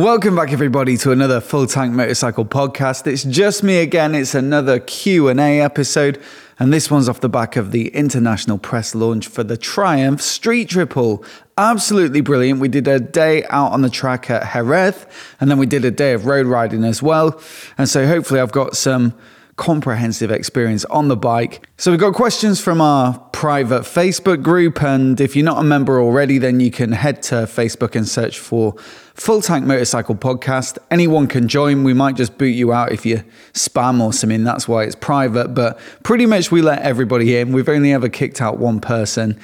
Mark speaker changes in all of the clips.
Speaker 1: Welcome back everybody to another Full Tank Motorcycle podcast. It's just me again. It's another Q&A episode and this one's off the back of the international press launch for the Triumph Street Triple. Absolutely brilliant. We did a day out on the track at Jerez and then we did a day of road riding as well. And so hopefully I've got some comprehensive experience on the bike. So we've got questions from our private Facebook group. And if you're not a member already, then you can head to Facebook and search for Full Tank Motorcycle Podcast. Anyone can join. We might just boot you out if you spam or something. That's why it's private. But pretty much we let everybody in. We've only ever kicked out one person.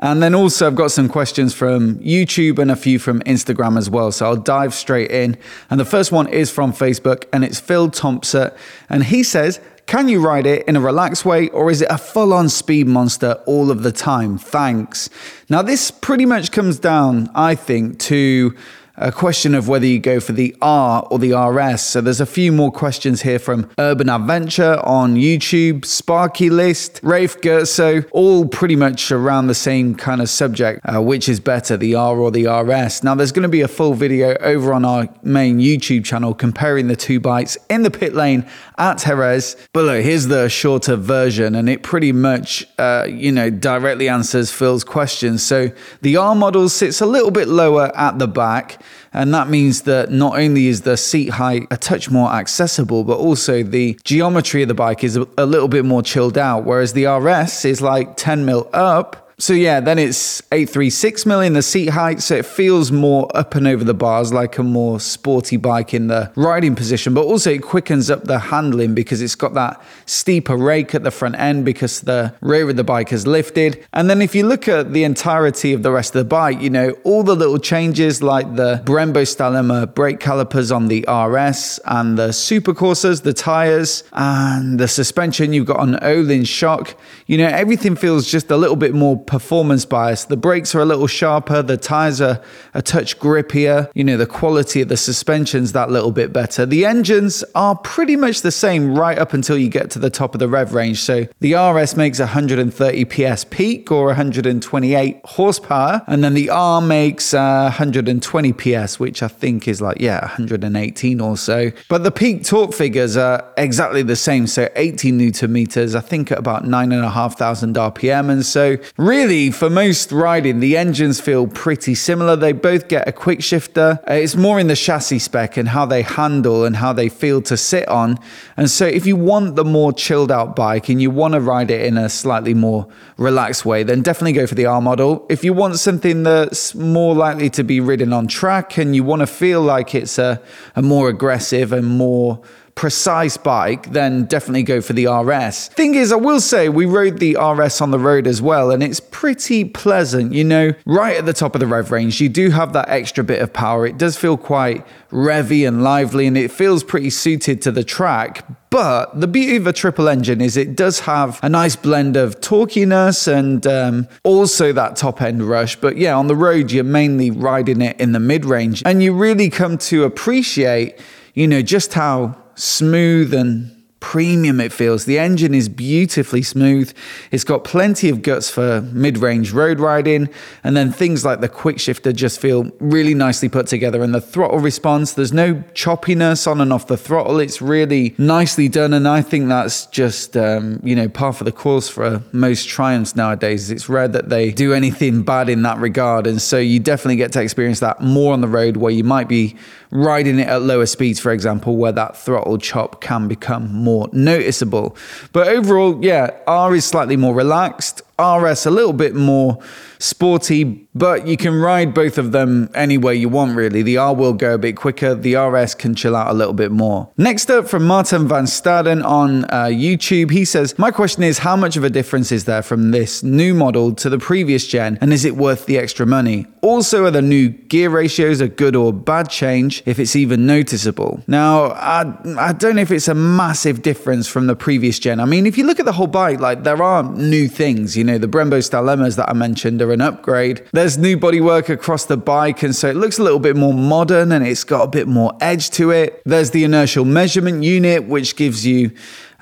Speaker 1: And then also, I've got some questions from YouTube and a few from Instagram as well. So I'll dive straight in. And the first one is from Facebook, and it's Phil Thompson. And he says, can you ride it in a relaxed way or is it a full on speed monster all of the time? Thanks. Now, this pretty much comes down, I think, to a question of whether you go for the R or the RS. So there's a few more questions here from Urban Adventure on YouTube, Sparky List, Rafe Gerso, all pretty much around the same kind of subject. Uh, which is better, the R or the RS? Now there's going to be a full video over on our main YouTube channel comparing the two bikes in the pit lane at Jerez. But look, here's the shorter version, and it pretty much, uh, you know, directly answers Phil's questions. So the R model sits a little bit lower at the back. And that means that not only is the seat height a touch more accessible, but also the geometry of the bike is a little bit more chilled out. Whereas the RS is like 10 mil up so yeah, then it's 836 million the seat height, so it feels more up and over the bars like a more sporty bike in the riding position, but also it quickens up the handling because it's got that steeper rake at the front end because the rear of the bike is lifted. And then if you look at the entirety of the rest of the bike, you know, all the little changes like the Brembo Stylema brake calipers on the RS and the Super Corsas, the tires and the suspension, you've got an Öhlins shock, you know, everything feels just a little bit more performance bias. The brakes are a little sharper, the tires are a touch grippier, you know, the quality of the suspension's that little bit better. The engines are pretty much the same right up until you get to the top of the rev range. So the RS makes 130 PS peak or 128 horsepower, and then the R makes uh, 120 PS, which I think is like, yeah, 118 or so. But the peak torque figures are exactly the same. So 80 newton meters, I think at about 9,500 RPM. And so really, really, for most riding, the engines feel pretty similar. They both get a quick shifter. Uh, it's more in the chassis spec and how they handle and how they feel to sit on. And so, if you want the more chilled out bike and you want to ride it in a slightly more relaxed way, then definitely go for the R model. If you want something that's more likely to be ridden on track and you want to feel like it's a, a more aggressive and more precise bike, then definitely go for the RS. Thing is, I will say we rode the RS on the road as well, and it's pretty pleasant. You know, right at the top of the rev range, you do have that extra bit of power. It does feel quite revvy and lively, and it feels pretty suited to the track. But the beauty of a triple engine is it does have a nice blend of torquiness and um, also that top end rush. But yeah, on the road, you're mainly riding it in the mid range, and you really come to appreciate, you know, just how smooth and premium it feels. The engine is beautifully smooth. It's got plenty of guts for mid-range road riding, and then things like the quick shifter just feel really nicely put together. And the throttle response, there's no choppiness on and off the throttle. It's really nicely done, and I think that's just um, you know par for the course for most Triumphs nowadays. It's rare that they do anything bad in that regard, and so you definitely get to experience that more on the road where you might be riding it at lower speeds, for example, where that throttle chop can become more noticeable. But overall, yeah, R is slightly more relaxed. RS a little bit more sporty, but you can ride both of them any way you want, really. The R will go a bit quicker, the RS can chill out a little bit more. Next up from Martin Van Staden on uh, YouTube, he says, My question is, how much of a difference is there from this new model to the previous gen, and is it worth the extra money? Also, are the new gear ratios a good or bad change, if it's even noticeable? Now, I, I don't know if it's a massive difference from the previous gen. I mean, if you look at the whole bike, like there are new things, you know know, the Brembo Stylemas that I mentioned are an upgrade. There's new bodywork across the bike, and so it looks a little bit more modern and it's got a bit more edge to it. There's the inertial measurement unit, which gives you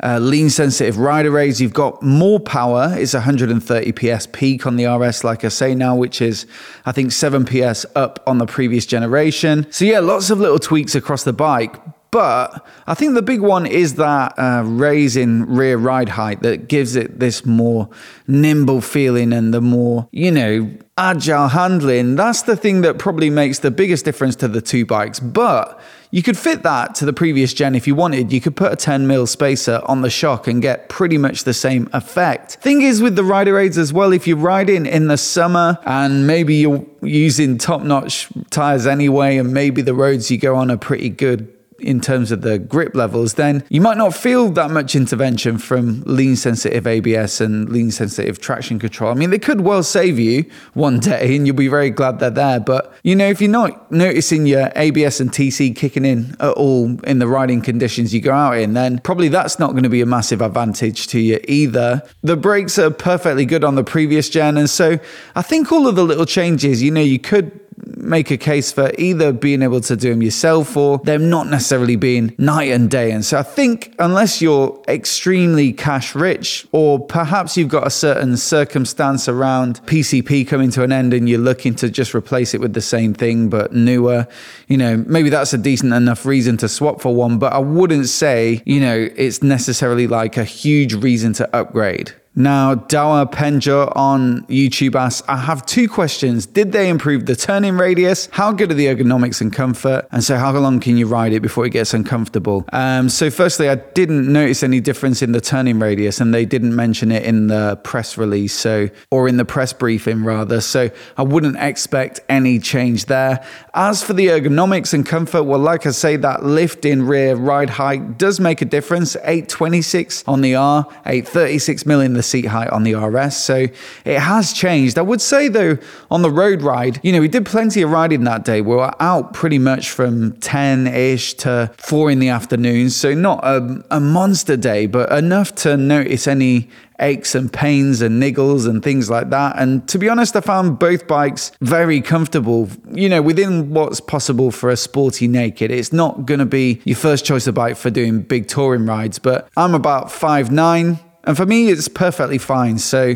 Speaker 1: uh, lean sensitive rider aids. You've got more power. It's 130 PS peak on the RS, like I say now, which is, I think, 7 PS up on the previous generation. So, yeah, lots of little tweaks across the bike. But I think the big one is that uh, rear ride height that gives it this more nimble feeling and the more, you know, agile handling. That's the thing that probably makes the biggest difference to the two bikes. But you could fit that to the previous gen if you wanted. You could put a 10 mil spacer on the shock and get pretty much the same effect. Thing is with the rider aids as well, if you're riding in the summer and maybe you're using top notch tires anyway, and maybe the roads you go on are pretty good in terms of the grip levels, then you might not feel that much intervention from lean sensitive ABS and lean sensitive traction control. I mean, they could well save you one day and you'll be very glad they're there. But, you know, if you're not noticing your ABS and TC kicking in at all in the riding conditions you go out in, then probably that's not going to be a massive advantage to you either. The brakes are perfectly good on the previous gen. And so I think all of the little changes, you know, you could make a case for either being able to do them yourself or them not necessarily being night and day. And so I think unless you're extremely cash rich, or perhaps you've got a certain circumstance around PCP coming to an end and you're looking to just replace it with the same thing but newer, you know, maybe that's a decent enough reason to swap for one. But I wouldn't say, you know, it's necessarily like a huge reason to upgrade. Now, Dawa Penja on YouTube asks, I have two questions. Did they improve the turning radius? How good are the ergonomics and comfort? And so, how long can you ride it before it gets uncomfortable? Um, so, firstly, I didn't notice any difference in the turning radius, and they didn't mention it in the press release, so or in the press briefing rather. So, I wouldn't expect any change there. As for the ergonomics and comfort, well, like I say, that lift in rear ride height does make a difference. 826 on the R, 836 mil in the seat height on the RS. So it has changed. I would say though, on the road ride, you know, we did plenty of riding that day. We were out pretty much from 10 ish to four in the afternoon. So not a, a monster day, but enough to notice any aches and pains and niggles and things like that. And to be honest, I found both bikes very comfortable, you know, within what's possible for a sporty naked. It's not going to be your first choice of bike for doing big touring rides, but I'm about five nine. And for me, it's perfectly fine. So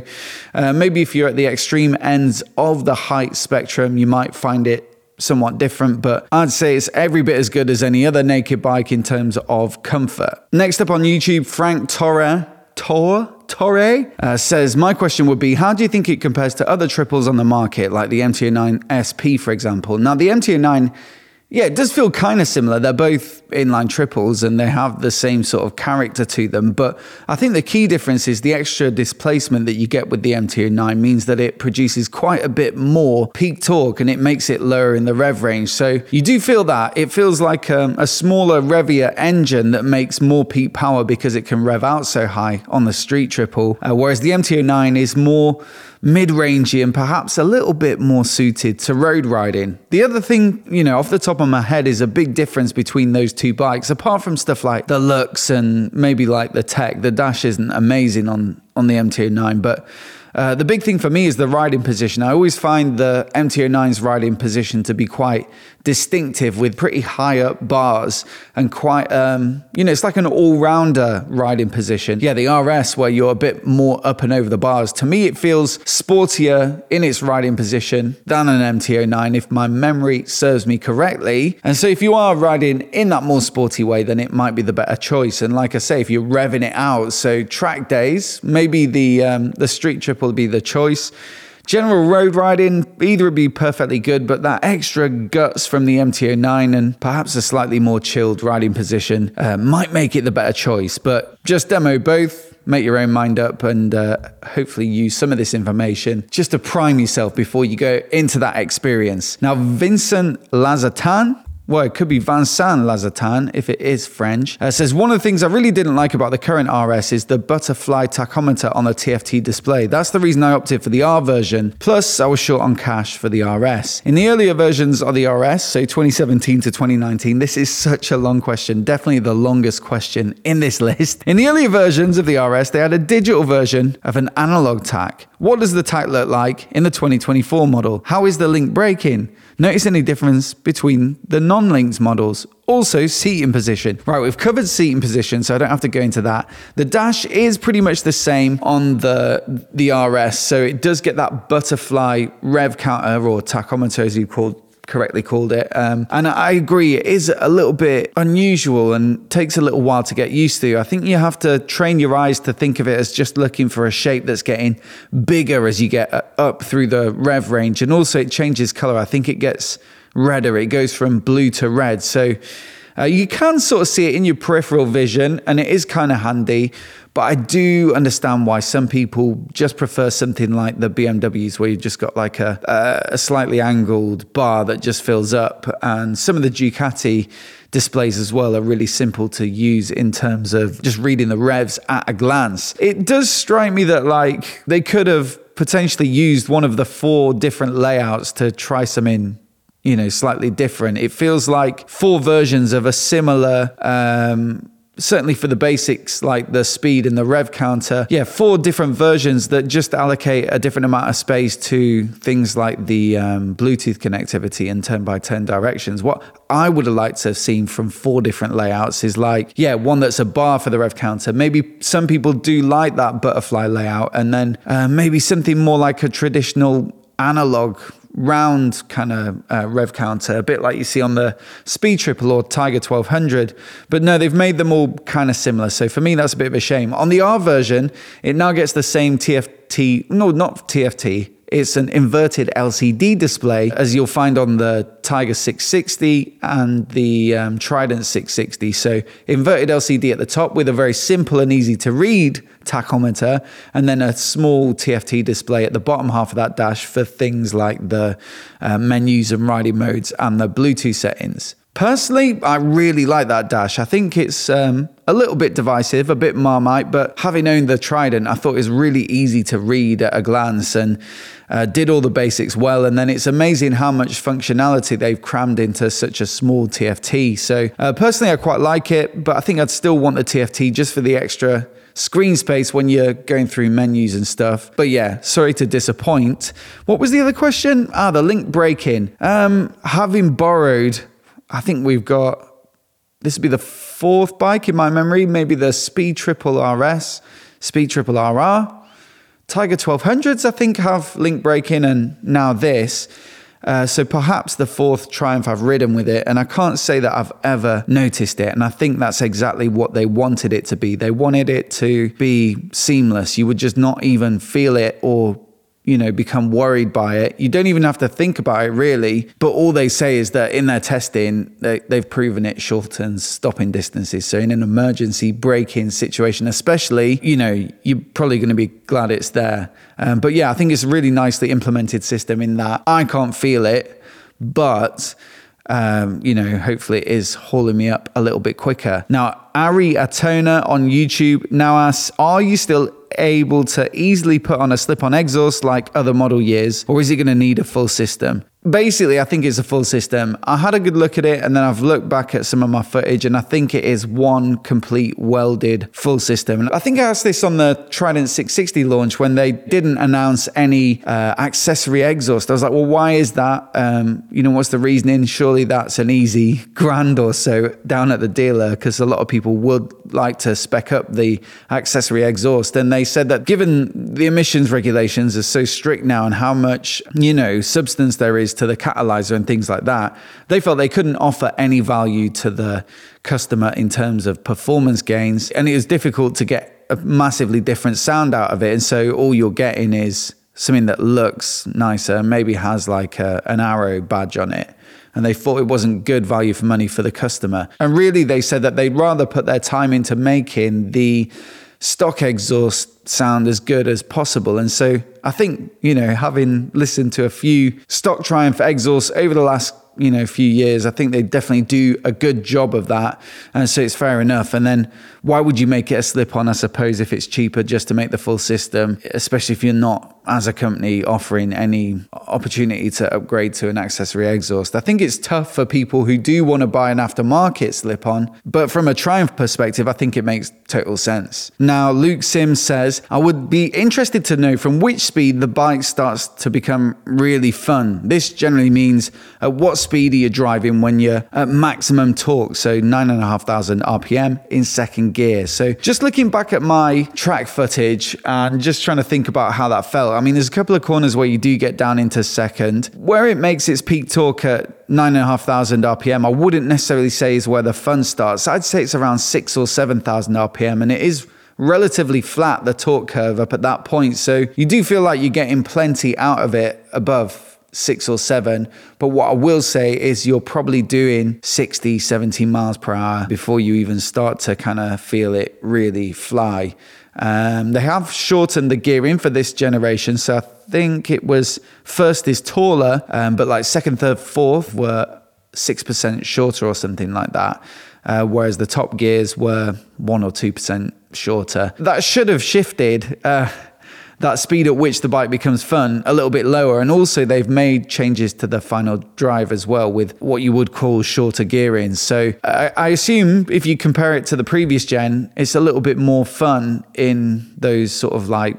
Speaker 1: uh, maybe if you're at the extreme ends of the height spectrum, you might find it somewhat different, but I'd say it's every bit as good as any other naked bike in terms of comfort. Next up on YouTube, Frank Torre. Torre? Torre uh, says, My question would be, how do you think it compares to other triples on the market, like the MT09 SP, for example? Now, the MT09 yeah, it does feel kind of similar. They're both inline triples and they have the same sort of character to them. But I think the key difference is the extra displacement that you get with the MT09 means that it produces quite a bit more peak torque and it makes it lower in the rev range. So you do feel that. It feels like um, a smaller, revier engine that makes more peak power because it can rev out so high on the street triple. Uh, whereas the MT09 is more mid-rangey and perhaps a little bit more suited to road riding. The other thing, you know, off the top of my head is a big difference between those two bikes. Apart from stuff like the looks and maybe like the tech, the dash isn't amazing on on the MT09, but uh, the big thing for me is the riding position. I always find the MT09's riding position to be quite distinctive with pretty high up bars and quite, um, you know, it's like an all rounder riding position. Yeah, the RS, where you're a bit more up and over the bars, to me, it feels sportier in its riding position than an MT09, if my memory serves me correctly. And so, if you are riding in that more sporty way, then it might be the better choice. And like I say, if you're revving it out, so track days, maybe the um, the street trip will be the choice. General road riding, either would be perfectly good, but that extra guts from the MT09 and perhaps a slightly more chilled riding position uh, might make it the better choice. But just demo both, make your own mind up, and uh, hopefully use some of this information just to prime yourself before you go into that experience. Now, Vincent Lazatan well, it could be Vincent Lazartan if it is French. Uh, says one of the things I really didn't like about the current RS is the butterfly tachometer on the TFT display. That's the reason I opted for the R version. Plus, I was short on cash for the RS. In the earlier versions of the RS, so 2017 to 2019, this is such a long question, definitely the longest question in this list. In the earlier versions of the RS, they had a digital version of an analog tach. What does the tach look like in the 2024 model? How is the link braking? Notice any difference between the non-linked models? Also, seating position. Right, we've covered seating position, so I don't have to go into that. The dash is pretty much the same on the the RS, so it does get that butterfly rev counter or tachometer, as you called correctly called it. Um, and I agree, it is a little bit unusual and takes a little while to get used to. I think you have to train your eyes to think of it as just looking for a shape that's getting bigger as you get up through the rev range. And also, it changes color. I think it gets redder, it goes from blue to red. So uh, you can sort of see it in your peripheral vision, and it is kind of handy. But I do understand why some people just prefer something like the BMWs, where you've just got like a, a slightly angled bar that just fills up. And some of the Ducati displays as well are really simple to use in terms of just reading the revs at a glance. It does strike me that like they could have potentially used one of the four different layouts to try some in you know slightly different. It feels like four versions of a similar um certainly for the basics like the speed and the rev counter. Yeah four different versions that just allocate a different amount of space to things like the um, bluetooth connectivity and 10 by 10 directions. What i would have liked to have seen from four different layouts is like yeah one that's a bar for the rev counter. Maybe some people do like that butterfly layout and then uh, maybe something more like a traditional analog round kind of uh, rev counter, a bit like you see on the Speed Triple or Tiger 1200. But no, they've made them all kind of similar. So for me, that's a bit of a shame. On the R version, it now gets the same TFT, no, not TFT, it's an inverted LCD display, as you'll find on the Tiger 660 and the um, Trident 660. So, inverted LCD at the top with a very simple and easy to read tachometer, and then a small TFT display at the bottom half of that dash for things like the uh, menus and riding modes and the Bluetooth settings. Personally, I really like that dash. I think it's um, a little bit divisive, a bit marmite, but having owned the Trident, I thought it was really easy to read at a glance and uh, did all the basics well. And then it's amazing how much functionality they've crammed into such a small TFT. So uh, personally, I quite like it, but I think I'd still want the TFT just for the extra screen space when you're going through menus and stuff. But yeah, sorry to disappoint. What was the other question? Ah, the link braking. Um, having borrowed I think we've got this would be the fourth bike in my memory, maybe the Speed Triple RS, Speed Triple RR. Tiger 1200s, I think, have link braking, and now this. Uh, so perhaps the fourth Triumph I've ridden with it, and I can't say that I've ever noticed it. And I think that's exactly what they wanted it to be. They wanted it to be seamless. You would just not even feel it or you know, become worried by it. You don't even have to think about it really. But all they say is that in their testing, they, have proven it shortens stopping distances. So in an emergency braking situation, especially, you know, you're probably going to be glad it's there. Um, but yeah, I think it's a really nicely implemented system in that I can't feel it, but um, you know, hopefully it is hauling me up a little bit quicker. Now, Ari Atona on YouTube now asks, are you still able to easily put on a slip on exhaust like other model years, or is it going to need a full system? Basically, I think it's a full system. I had a good look at it and then I've looked back at some of my footage and I think it is one complete welded full system. And I think I asked this on the Trident 660 launch when they didn't announce any uh, accessory exhaust. I was like, well, why is that? Um, you know, what's the reasoning? Surely that's an easy grand or so down at the dealer because a lot of people would like to spec up the accessory exhaust. And they said that given the emissions regulations are so strict now and how much, you know, substance there is to the catalyzer and things like that, they felt they couldn't offer any value to the customer in terms of performance gains. And it was difficult to get a massively different sound out of it. And so all you're getting is something that looks nicer, maybe has like a, an arrow badge on it. And they thought it wasn't good value for money for the customer. And really, they said that they'd rather put their time into making the stock exhaust sound as good as possible. And so I think, you know, having listened to a few stock Triumph exhausts over the last you know few years. I think they definitely do a good job of that, and so it's fair enough. And then why would you make it a slip on? I suppose if it's cheaper just to make the full system, especially if you're not as a company offering any opportunity to upgrade to an accessory exhaust. I think it's tough for people who do want to buy an aftermarket slip on, but from a Triumph perspective, I think it makes total sense. Now, Luke Sims says, I would be interested to know from which speed the bike starts to become really fun. This generally means at what speed are you driving when you're at maximum torque, so 9,500 RPM in second gear. So just looking back at my track footage and just trying to think about how that felt. I mean, there's a couple of corners where you do get down into second. Where it makes its peak torque at 9,500 RPM, I wouldn't necessarily say is where the fun starts. I'd say it's around six or 7,000 RPM, and it is relatively flat, the torque curve up at that point. So you do feel like you're getting plenty out of it above six or seven. But what I will say is you're probably doing 60, 70 miles per hour before you even start to kind of feel it really fly. Um, they have shortened the gearing for this generation. So I think it was first is taller, um, but like second, third, fourth were 6% shorter or something like that. Uh, whereas the top gears were 1 or 2% shorter. That should have shifted. Uh, that speed at which the bike becomes fun a little bit lower. And also, they've made changes to the final drive as well with what you would call shorter gearing. So I, assume if you compare it to the previous gen, it's a little bit more fun in those sort of like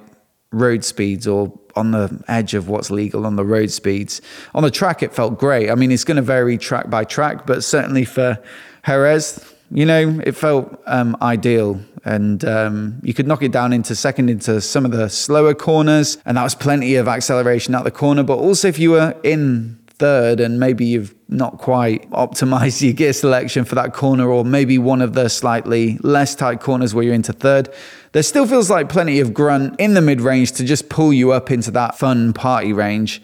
Speaker 1: road speeds or on the edge of what's legal on the road speeds. On the track, it felt great. I mean, it's going to vary track by track, but certainly for Jerez, you know, it felt um, ideal. And um, you could knock it down into second into some of the slower corners, and that was plenty of acceleration out the corner. But also, if you were in third and maybe you've not quite optimized your gear selection for that corner, or maybe one of the slightly less tight corners where you're into third, there still feels like plenty of grunt in the mid range to just pull you up into that fun party range.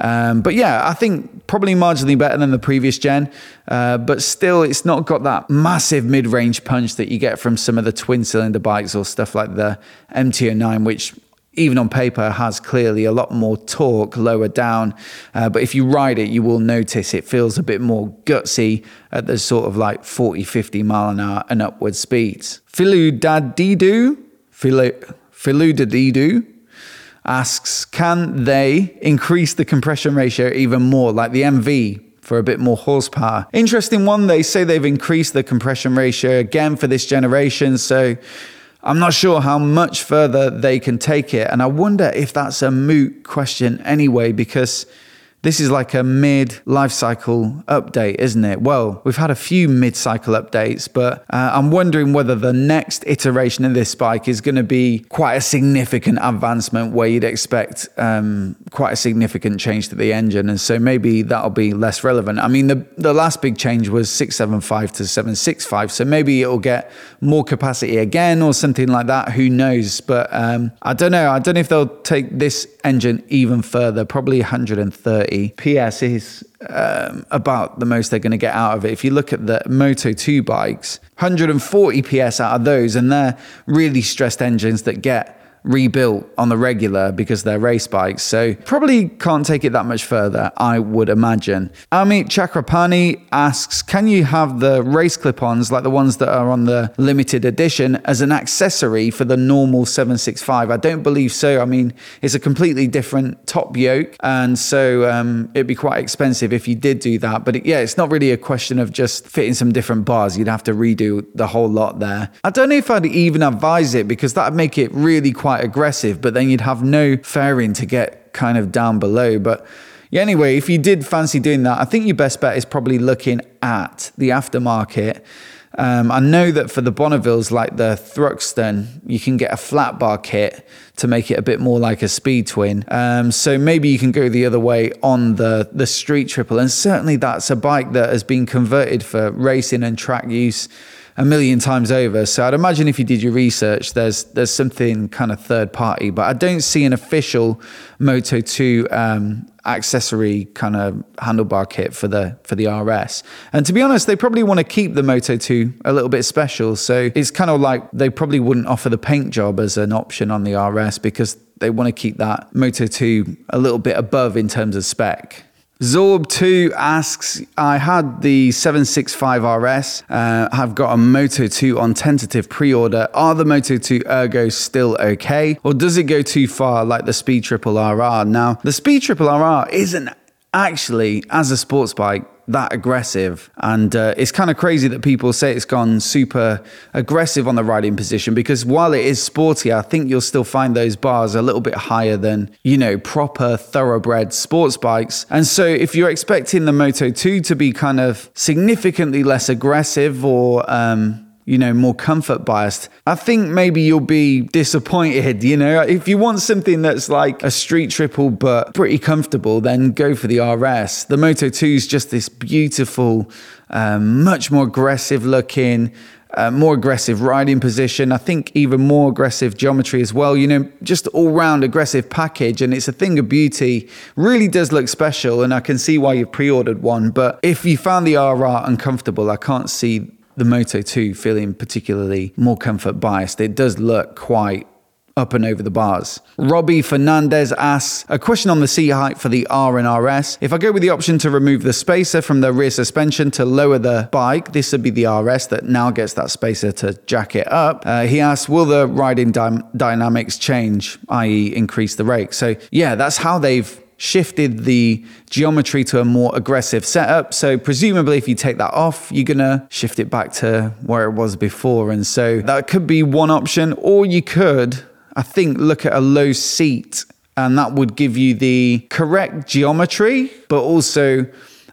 Speaker 1: Um, but yeah, I think probably marginally better than the previous gen, uh, but still, it's not got that massive mid range punch that you get from some of the twin cylinder bikes or stuff like the MT09, which even on paper has clearly a lot more torque lower down. Uh, but if you ride it, you will notice it feels a bit more gutsy at the sort of like 40, 50 mile an hour and upward speeds. Philu Dadidu, Philu Dadidu asks, can they increase the compression ratio even more, like the MV? For a bit more horsepower. Interesting one, they say they've increased the compression ratio again for this generation. So I'm not sure how much further they can take it. And I wonder if that's a moot question anyway, because this is like a mid life cycle update, isn't it? Well, we've had a few mid cycle updates, but uh, I'm wondering whether the next iteration of this bike is going to be quite a significant advancement where you'd expect um, quite a significant change to the engine. And so maybe that'll be less relevant. I mean, the, the last big change was 675 to 765. So maybe it'll get more capacity again or something like that. Who knows? But um, I don't know. I don't know if they'll take this engine even further, probably 130 PS is um, about the most they're going to get out of it. If you look at the Moto 2 bikes, 140 PS out of those, and they're really stressed engines that get rebuilt on the regular because they're race bikes. So probably can't take it that much further, I would imagine. Amit Chakrapani asks, can you have the race clip-ons like the ones that are on the limited edition as an accessory for the normal 765? I don't believe so. I mean, it's a completely different top yoke. And so um, it'd be quite expensive if you did do that. But it, yeah, it's not really a question of just fitting some different bars. You'd have to redo the whole lot there. I don't know if I'd even advise it because that'd make it really quite quite aggressive, but then you'd have no fairing to get kind of down below. But yeah, anyway, if you did fancy doing that, I think your best bet is probably looking at the aftermarket. Um, I know that for the Bonnevilles, like the Thruxton, you can get a flat bar kit to make it a bit more like a speed twin. Um, so maybe you can go the other way on the, the street triple. And certainly that's a bike that has been converted for racing and track use a million times over. So I'd imagine if you did your research, there's there's something kind of third party, but I don't see an official Moto 2 um, accessory kind of handlebar kit for the for the RS. And to be honest, they probably want to keep the Moto 2 a little bit special. So it's kind of like they probably wouldn't offer the paint job as an option on the RS because they want to keep that Moto 2 a little bit above in terms of spec. Zorb2 asks, I had the 765 RS, uh, have got a Moto 2 on tentative pre-order. Are the Moto 2 ergos still okay? Or does it go too far like the Speed Triple RR? Now, the Speed Triple RR isn't actually, as a sports bike, that aggressive. And uh, it's kind of crazy that people say it's gone super aggressive on the riding position because while it is sporty, I think you'll still find those bars a little bit higher than, you know, proper thoroughbred sports bikes. And so if you're expecting the Moto 2 to be kind of significantly less aggressive or, um, you know, more comfort biased, I think maybe you'll be disappointed. You know, if you want something that's like a street triple but pretty comfortable, then go for the RS. The Moto 2 is just this beautiful, um, much more aggressive looking. Uh, more aggressive riding position. I think even more aggressive geometry as well. You know, just all round aggressive package, and it's a thing of beauty. Really does look special, and I can see why you've pre ordered one. But if you found the RR uncomfortable, I can't see the Moto 2 feeling particularly more comfort biased. It does look quite up and over the bars. Robbie Fernandez asks a question on the seat height for the R and RS. If I go with the option to remove the spacer from the rear suspension to lower the bike, this would be the RS that now gets that spacer to jack it up. Uh, he asks, will the riding dy- dynamics change, i.e., increase the rake? So, yeah, that's how they've shifted the geometry to a more aggressive setup. So presumably if you take that off, you're to shift it back to where it was before. And so that could be one option. Or you could, I think, look at a low seat and that would give you the correct geometry, but also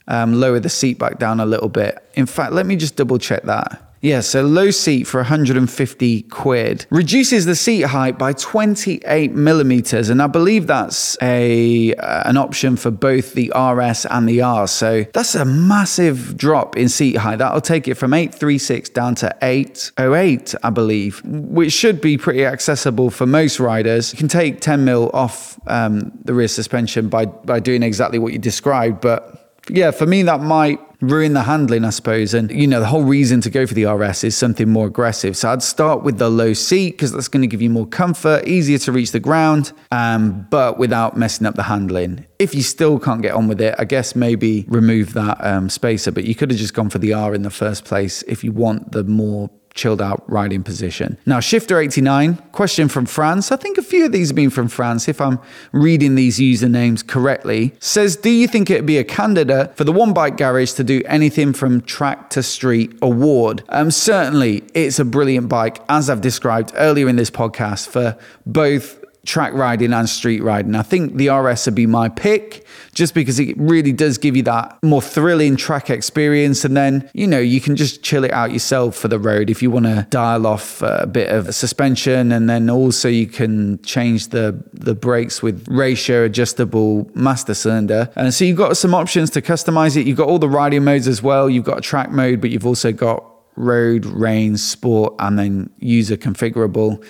Speaker 1: um, lower the seat back down a little bit. In fact, let me just double check that. Yeah, so low seat for 150 quid reduces the seat height by 28 millimeters, and I believe that's a uh, an option for both the RS and the R. So that's a massive drop in seat height. That'll take it from 836 down to 808, I believe, which should be pretty accessible for most riders. You can take 10 mil off um, the rear suspension by by doing exactly what you described, but yeah, for me that might ruin the handling, I suppose. And, you know, the whole reason to go for the RS is something more aggressive. So I'd start with the low seat because that's going to give you more comfort, easier to reach the ground, um, but without messing up the handling. If you still can't get on with it, I guess maybe remove that um, spacer, but you could have just gone for the R in the first place if you want the more chilled out riding position. Now, Shifter 89, question from France. I think a few of these have been from France, if I'm reading these usernames correctly. Says, Do you think it'd be a candidate for the One Bike Garage to do anything from track to street award? Um, certainly, it's a brilliant bike, as I've described earlier in this podcast, for both track riding and street riding. I think the RS would be my pick just because it really does give you that more thrilling track experience. And then, you know, you can just chill it out yourself for the road if you want to dial off a bit of suspension. And then also you can change the, the brakes with ratio adjustable master cylinder. And so you've got some options to customize it. You've got all the riding modes as well. You've got a track mode, but you've also got road, rain, sport, and then user configurable.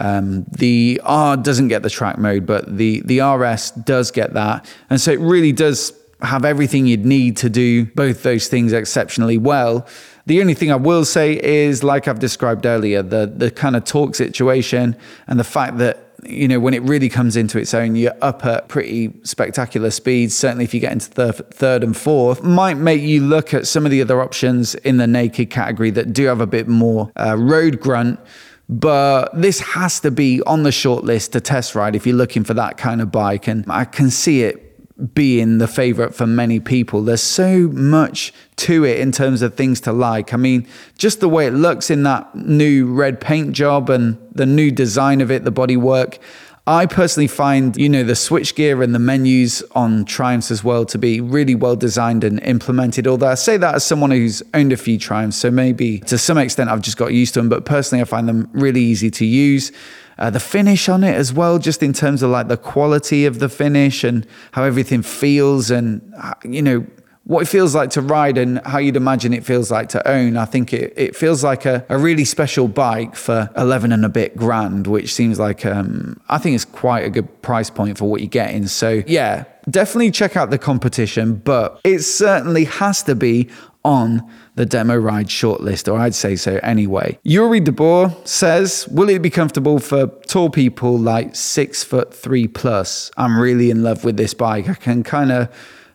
Speaker 1: Um, the R doesn't get the track mode, but the, the RS does get that. And so it really does have everything you'd need to do both those things exceptionally well. The only thing I will say is, like I've described earlier, the the kind of torque situation and the fact that you know when it really comes into its own, you're up at pretty spectacular speeds. Certainly, if you get into third, third and fourth, might make you look at some of the other options in the naked category that do have a bit more uh, road grunt but this has to be on the short list to test ride if you're looking for that kind of bike. And I can see it being the favorite for many people. There's so much to it in terms of things to like. I mean, just the way it looks in that new red paint job and the new design of it, the bodywork. I personally find, you know, the switchgear and the menus on Triumphs as well to be really well designed and implemented. Although I say that as someone who's owned a few Triumphs, so maybe to some extent I've just got used to them, but personally I find them really easy to use. Uh, the finish on it as well, just in terms of like the quality of the finish and how everything feels and, uh, you know, what it feels like to ride and how you'd imagine it feels like to own. I think it, it feels like a, a really special bike for 11 and a bit grand, which seems like, um, I think it's quite a good price point for what you're getting. So, yeah, definitely check out the competition, but it certainly has to be on the demo ride shortlist, or I'd say so anyway. Yuri DeBoer says, Will it be comfortable for tall people like six foot three plus? I'm really in love with this bike. I can kind of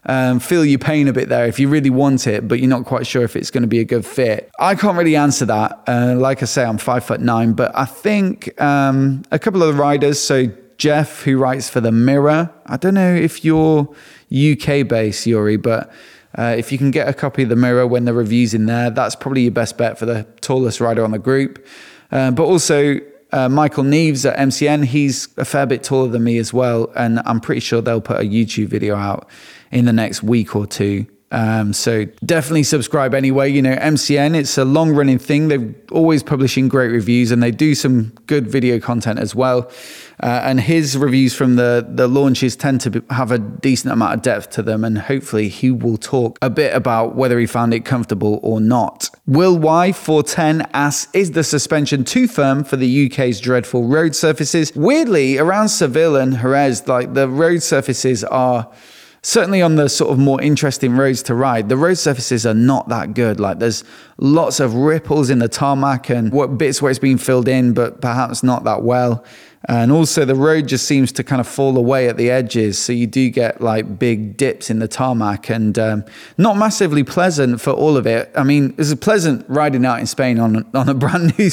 Speaker 1: um, feel your pain a bit there if you really want it, but you're not quite sure if it's going to be a good fit. I can't really answer that. Uh, like I say, I'm five foot nine, but I think um, a couple of the riders, so Jeff, who writes for the Mirror, I don't know if you're UK based, Yuri, but uh, if you can get a copy of the Mirror when the review's in there, that's probably your best bet for the tallest rider on the group. Uh, but also, uh, Michael Neeves at MCN, he's a fair bit taller than me as well. And I'm pretty sure they'll put a YouTube video out in the next week or two. Um, so definitely subscribe anyway. You know, MCN, it's a long running thing. They're always publishing great reviews and they do some good video content as well. Uh, and his reviews from the, the launches tend to have a decent amount of depth to them. And hopefully he will talk a bit about whether he found it comfortable or not. Will Y410 asks, is the suspension too firm for the UK's dreadful road surfaces? Weirdly, around Seville and Jerez, like the road surfaces are certainly on the sort of more interesting roads to ride, the road surfaces are not that good. Like there's lots of ripples in the tarmac and what bits where it's been filled in, but perhaps not that well. And also the road just seems to kind of fall away at the edges. So you do get like big dips in the tarmac and um, not massively pleasant for all of it. I mean, it's a pleasant riding out in Spain on, on a brand new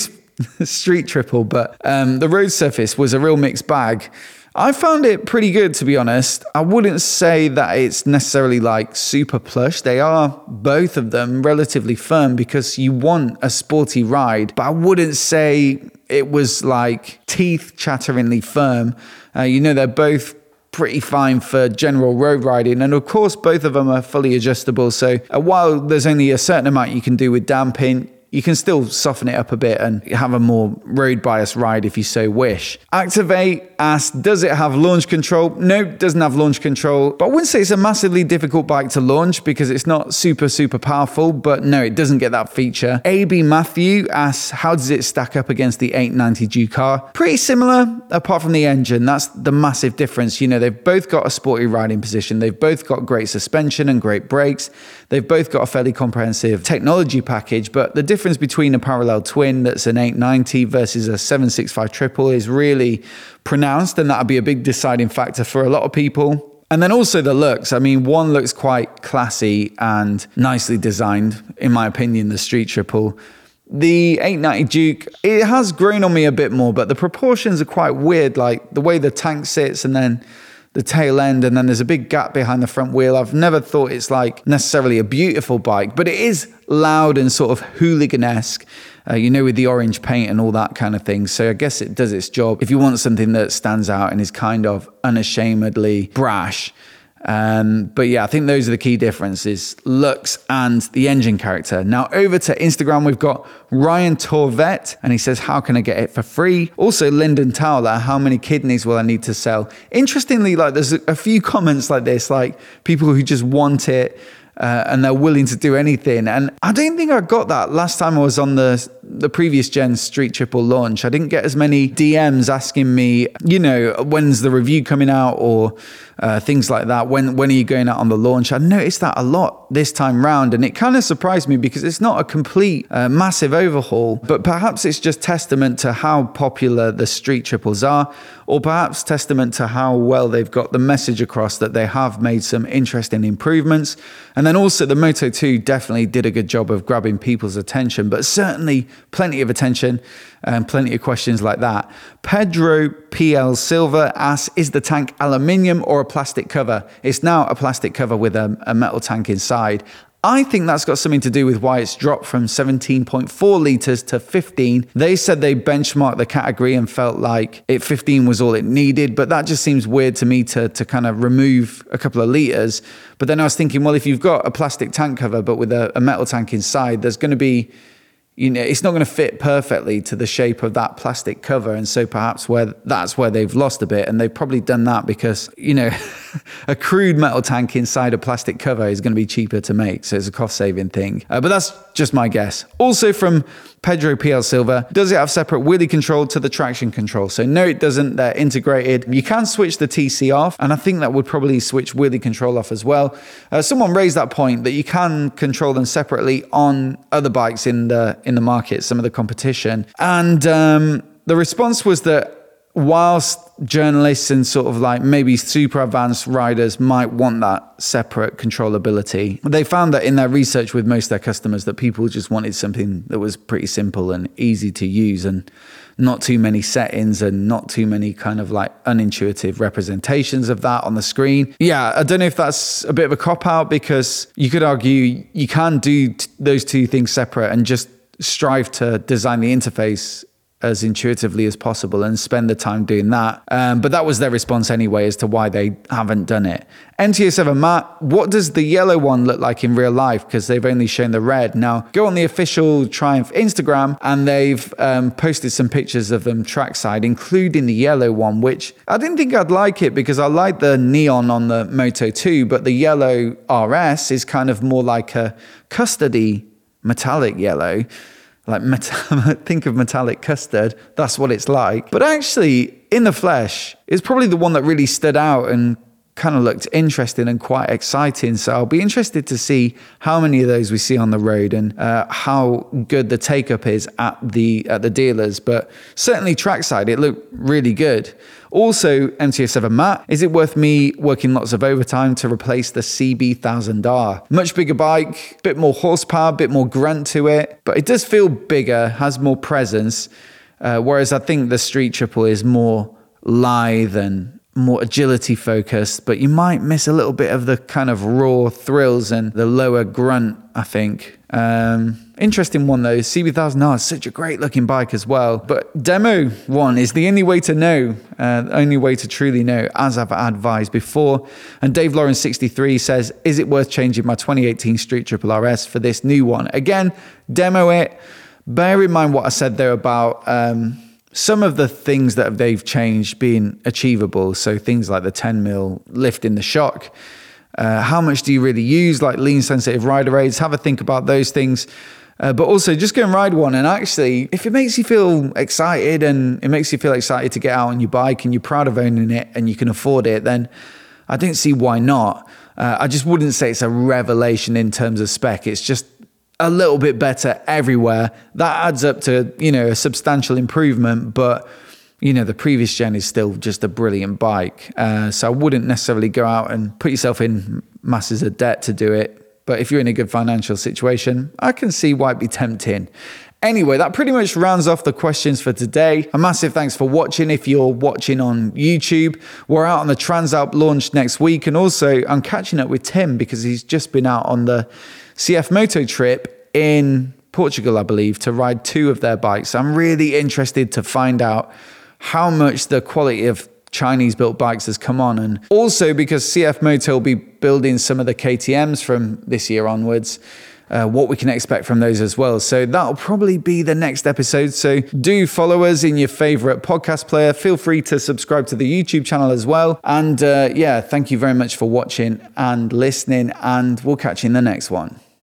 Speaker 1: street triple, but um, the road surface was a real mixed bag. I found it pretty good, to be honest. I wouldn't say that it's necessarily like super plush. They are, both of them, relatively firm because you want a sporty ride, but I wouldn't say it was like teeth chatteringly firm. Uh, you know, they're both pretty fine for general road riding. And of course, both of them are fully adjustable. So uh, while there's only a certain amount you can do with damping, you can still soften it up a bit and have a more road bias ride if you so wish. Activate asks, does it have launch control? No, doesn't have launch control, but I wouldn't say it's a massively difficult bike to launch because it's not super, super powerful, but no, it doesn't get that feature. AB Matthew asks, how does it stack up against the 890 Duke? Pretty similar, apart from the engine. That's the massive difference. You know, they've both got a sporty riding position. They've both got great suspension and great brakes. They've both got a fairly comprehensive technology package, but the difference difference between a parallel twin that's an 890 versus a 765 triple is really pronounced, and that'll be a big deciding factor for a lot of people. And then also the looks. I mean, one looks quite classy and nicely designed, in my opinion, the Street Triple. The 890 Duke, it has grown on me a bit more, but the proportions are quite weird. Like the way the tank sits and then the tail end, and then there's a big gap behind the front wheel. I've never thought it's like necessarily a beautiful bike, but it is loud and sort of hooligan esque, uh, you know, with the orange paint and all that kind of thing. So I guess it does its job. If you want something that stands out and is kind of unashamedly brash, um, but yeah, I think those are the key differences looks and the engine character. Now, over to Instagram, we've got Ryan Torvet, and he says, How can I get it for free? Also, Lyndon Towler, How many kidneys will I need to sell? Interestingly, like there's a few comments like this, like people who just want it uh, and they're willing to do anything. And I don't think I got that last time I was on the the previous gen Street Triple launch. I didn't get as many DMs asking me, you know, when's the review coming out or uh, things like that. When when are you going out on the launch? I noticed that a lot this time round, and it kind of surprised me because it's not a complete uh, massive overhaul, but perhaps it's just testament to how popular the Street Triples are, or perhaps testament to how well they've got the message across that they have made some interesting improvements. And then also the Moto 2 definitely did a good job of grabbing people's attention, but certainly plenty of attention and plenty of questions like that. Pedro PL Silva asks, is the tank aluminium or a plastic cover? It's now a plastic cover with a, a metal tank inside. I think that's got something to do with why it's dropped from 17.4 litres to 15. They said they benchmarked the category and felt like it 15 was all it needed, but that just seems weird to me to, to kind of remove a couple of litres. But then I was thinking, well, if you've got a plastic tank cover but with a, a metal tank inside, there's going to be you know it's not going to fit perfectly to the shape of that plastic cover and so perhaps where that's where they've lost a bit and they've probably done that because you know a crude metal tank inside a plastic cover is going to be cheaper to make so it's a cost saving thing uh, but that's just my guess also from Pedro PL Silva. Does it have separate wheelie control to the traction control? So no, it doesn't. They're integrated. You can switch the TC off, and I think that would probably switch wheelie control off as well. Uh, someone raised that point that you can control them separately on other bikes in the in the market, some of the competition, and um, the response was that whilst journalists and sort of like maybe super advanced riders might want that separate controllability, they found that in their research with most of their customers that people just wanted something that was pretty simple and easy to use and not too many settings and not too many kind of like unintuitive representations of that on the screen. Yeah, I don't know if that's a bit of a cop out because you could argue you can do t- those two things separate and just strive to design the interface as intuitively as possible and spend the time doing that. Um, but that was their response anyway as to why they haven't done it. NTA7 Matt, what does the yellow one look like in real life? Because they've only shown the red. Now, go on the official Triumph Instagram and they've um, posted some pictures of them trackside, including the yellow one, which I didn't think I'd like it because I like the neon on the Moto 2, but the yellow RS is kind of more like a custody metallic yellow like think of metallic custard that's what it's like. But actually in the flesh it's probably the one that really stood out and kind of looked interesting and quite exciting so i'll be interested to see how many of those we see on the road and uh, how good the take up is at the at the dealers but certainly trackside it looked really good also, NTO7 Matt, is it worth me working lots of overtime to replace the CB1000R? Much bigger bike, bit more horsepower, bit more grunt to it, but it does feel bigger, has more presence. Uh, whereas I think the Street Triple is more lithe and more agility focused, but you might miss a little bit of the kind of raw thrills and the lower grunt, I think. Um, interesting one though. CB1000R is such a great looking bike as well. But demo one is the only way to know, uh, the only way to truly know, as I've advised before. And Dave Lawrence 63 says, Is it worth changing my 2018 Street Triple RS for this new one? Again, demo it. Bear in mind what I said there about. Um, some of the things that they've changed being achievable. So things like the 10 mil lift in the shock. Uh, how much do you really use, like lean sensitive rider aids? Have a think about those things. Uh, but also just go and ride one. And actually, if it makes you feel excited and it makes you feel excited to get out on your bike and you're proud of owning it and you can afford it, then I don't see why not. Uh, I just wouldn't say it's a revelation in terms of spec. It's just a little bit better everywhere. That adds up to, you know, a substantial improvement, but you know, the previous gen is still just a brilliant bike. Uh, so I wouldn't necessarily go out and put yourself in masses of debt to do it. But if you're in a good financial situation, I can see why it'd be tempting. Anyway, that pretty much rounds off the questions for today. A massive thanks for watching. If you're watching on YouTube, we're out on the Transalp launch next week. And also, I'm catching up with Tim because he's just been out on the CF Moto trip in Portugal, I believe, to ride two of their bikes. I'm really interested to find out how much the quality of Chinese built bikes has come on. And also because CF Moto will be building some of the KTMs from this year onwards. Uh, what we can expect from those as well. So that'll probably be the next episode. So do follow us in your favorite podcast player. Feel free to subscribe to the YouTube channel as well. And uh, yeah, thank you very much for watching and listening. And we'll catch you in the next one.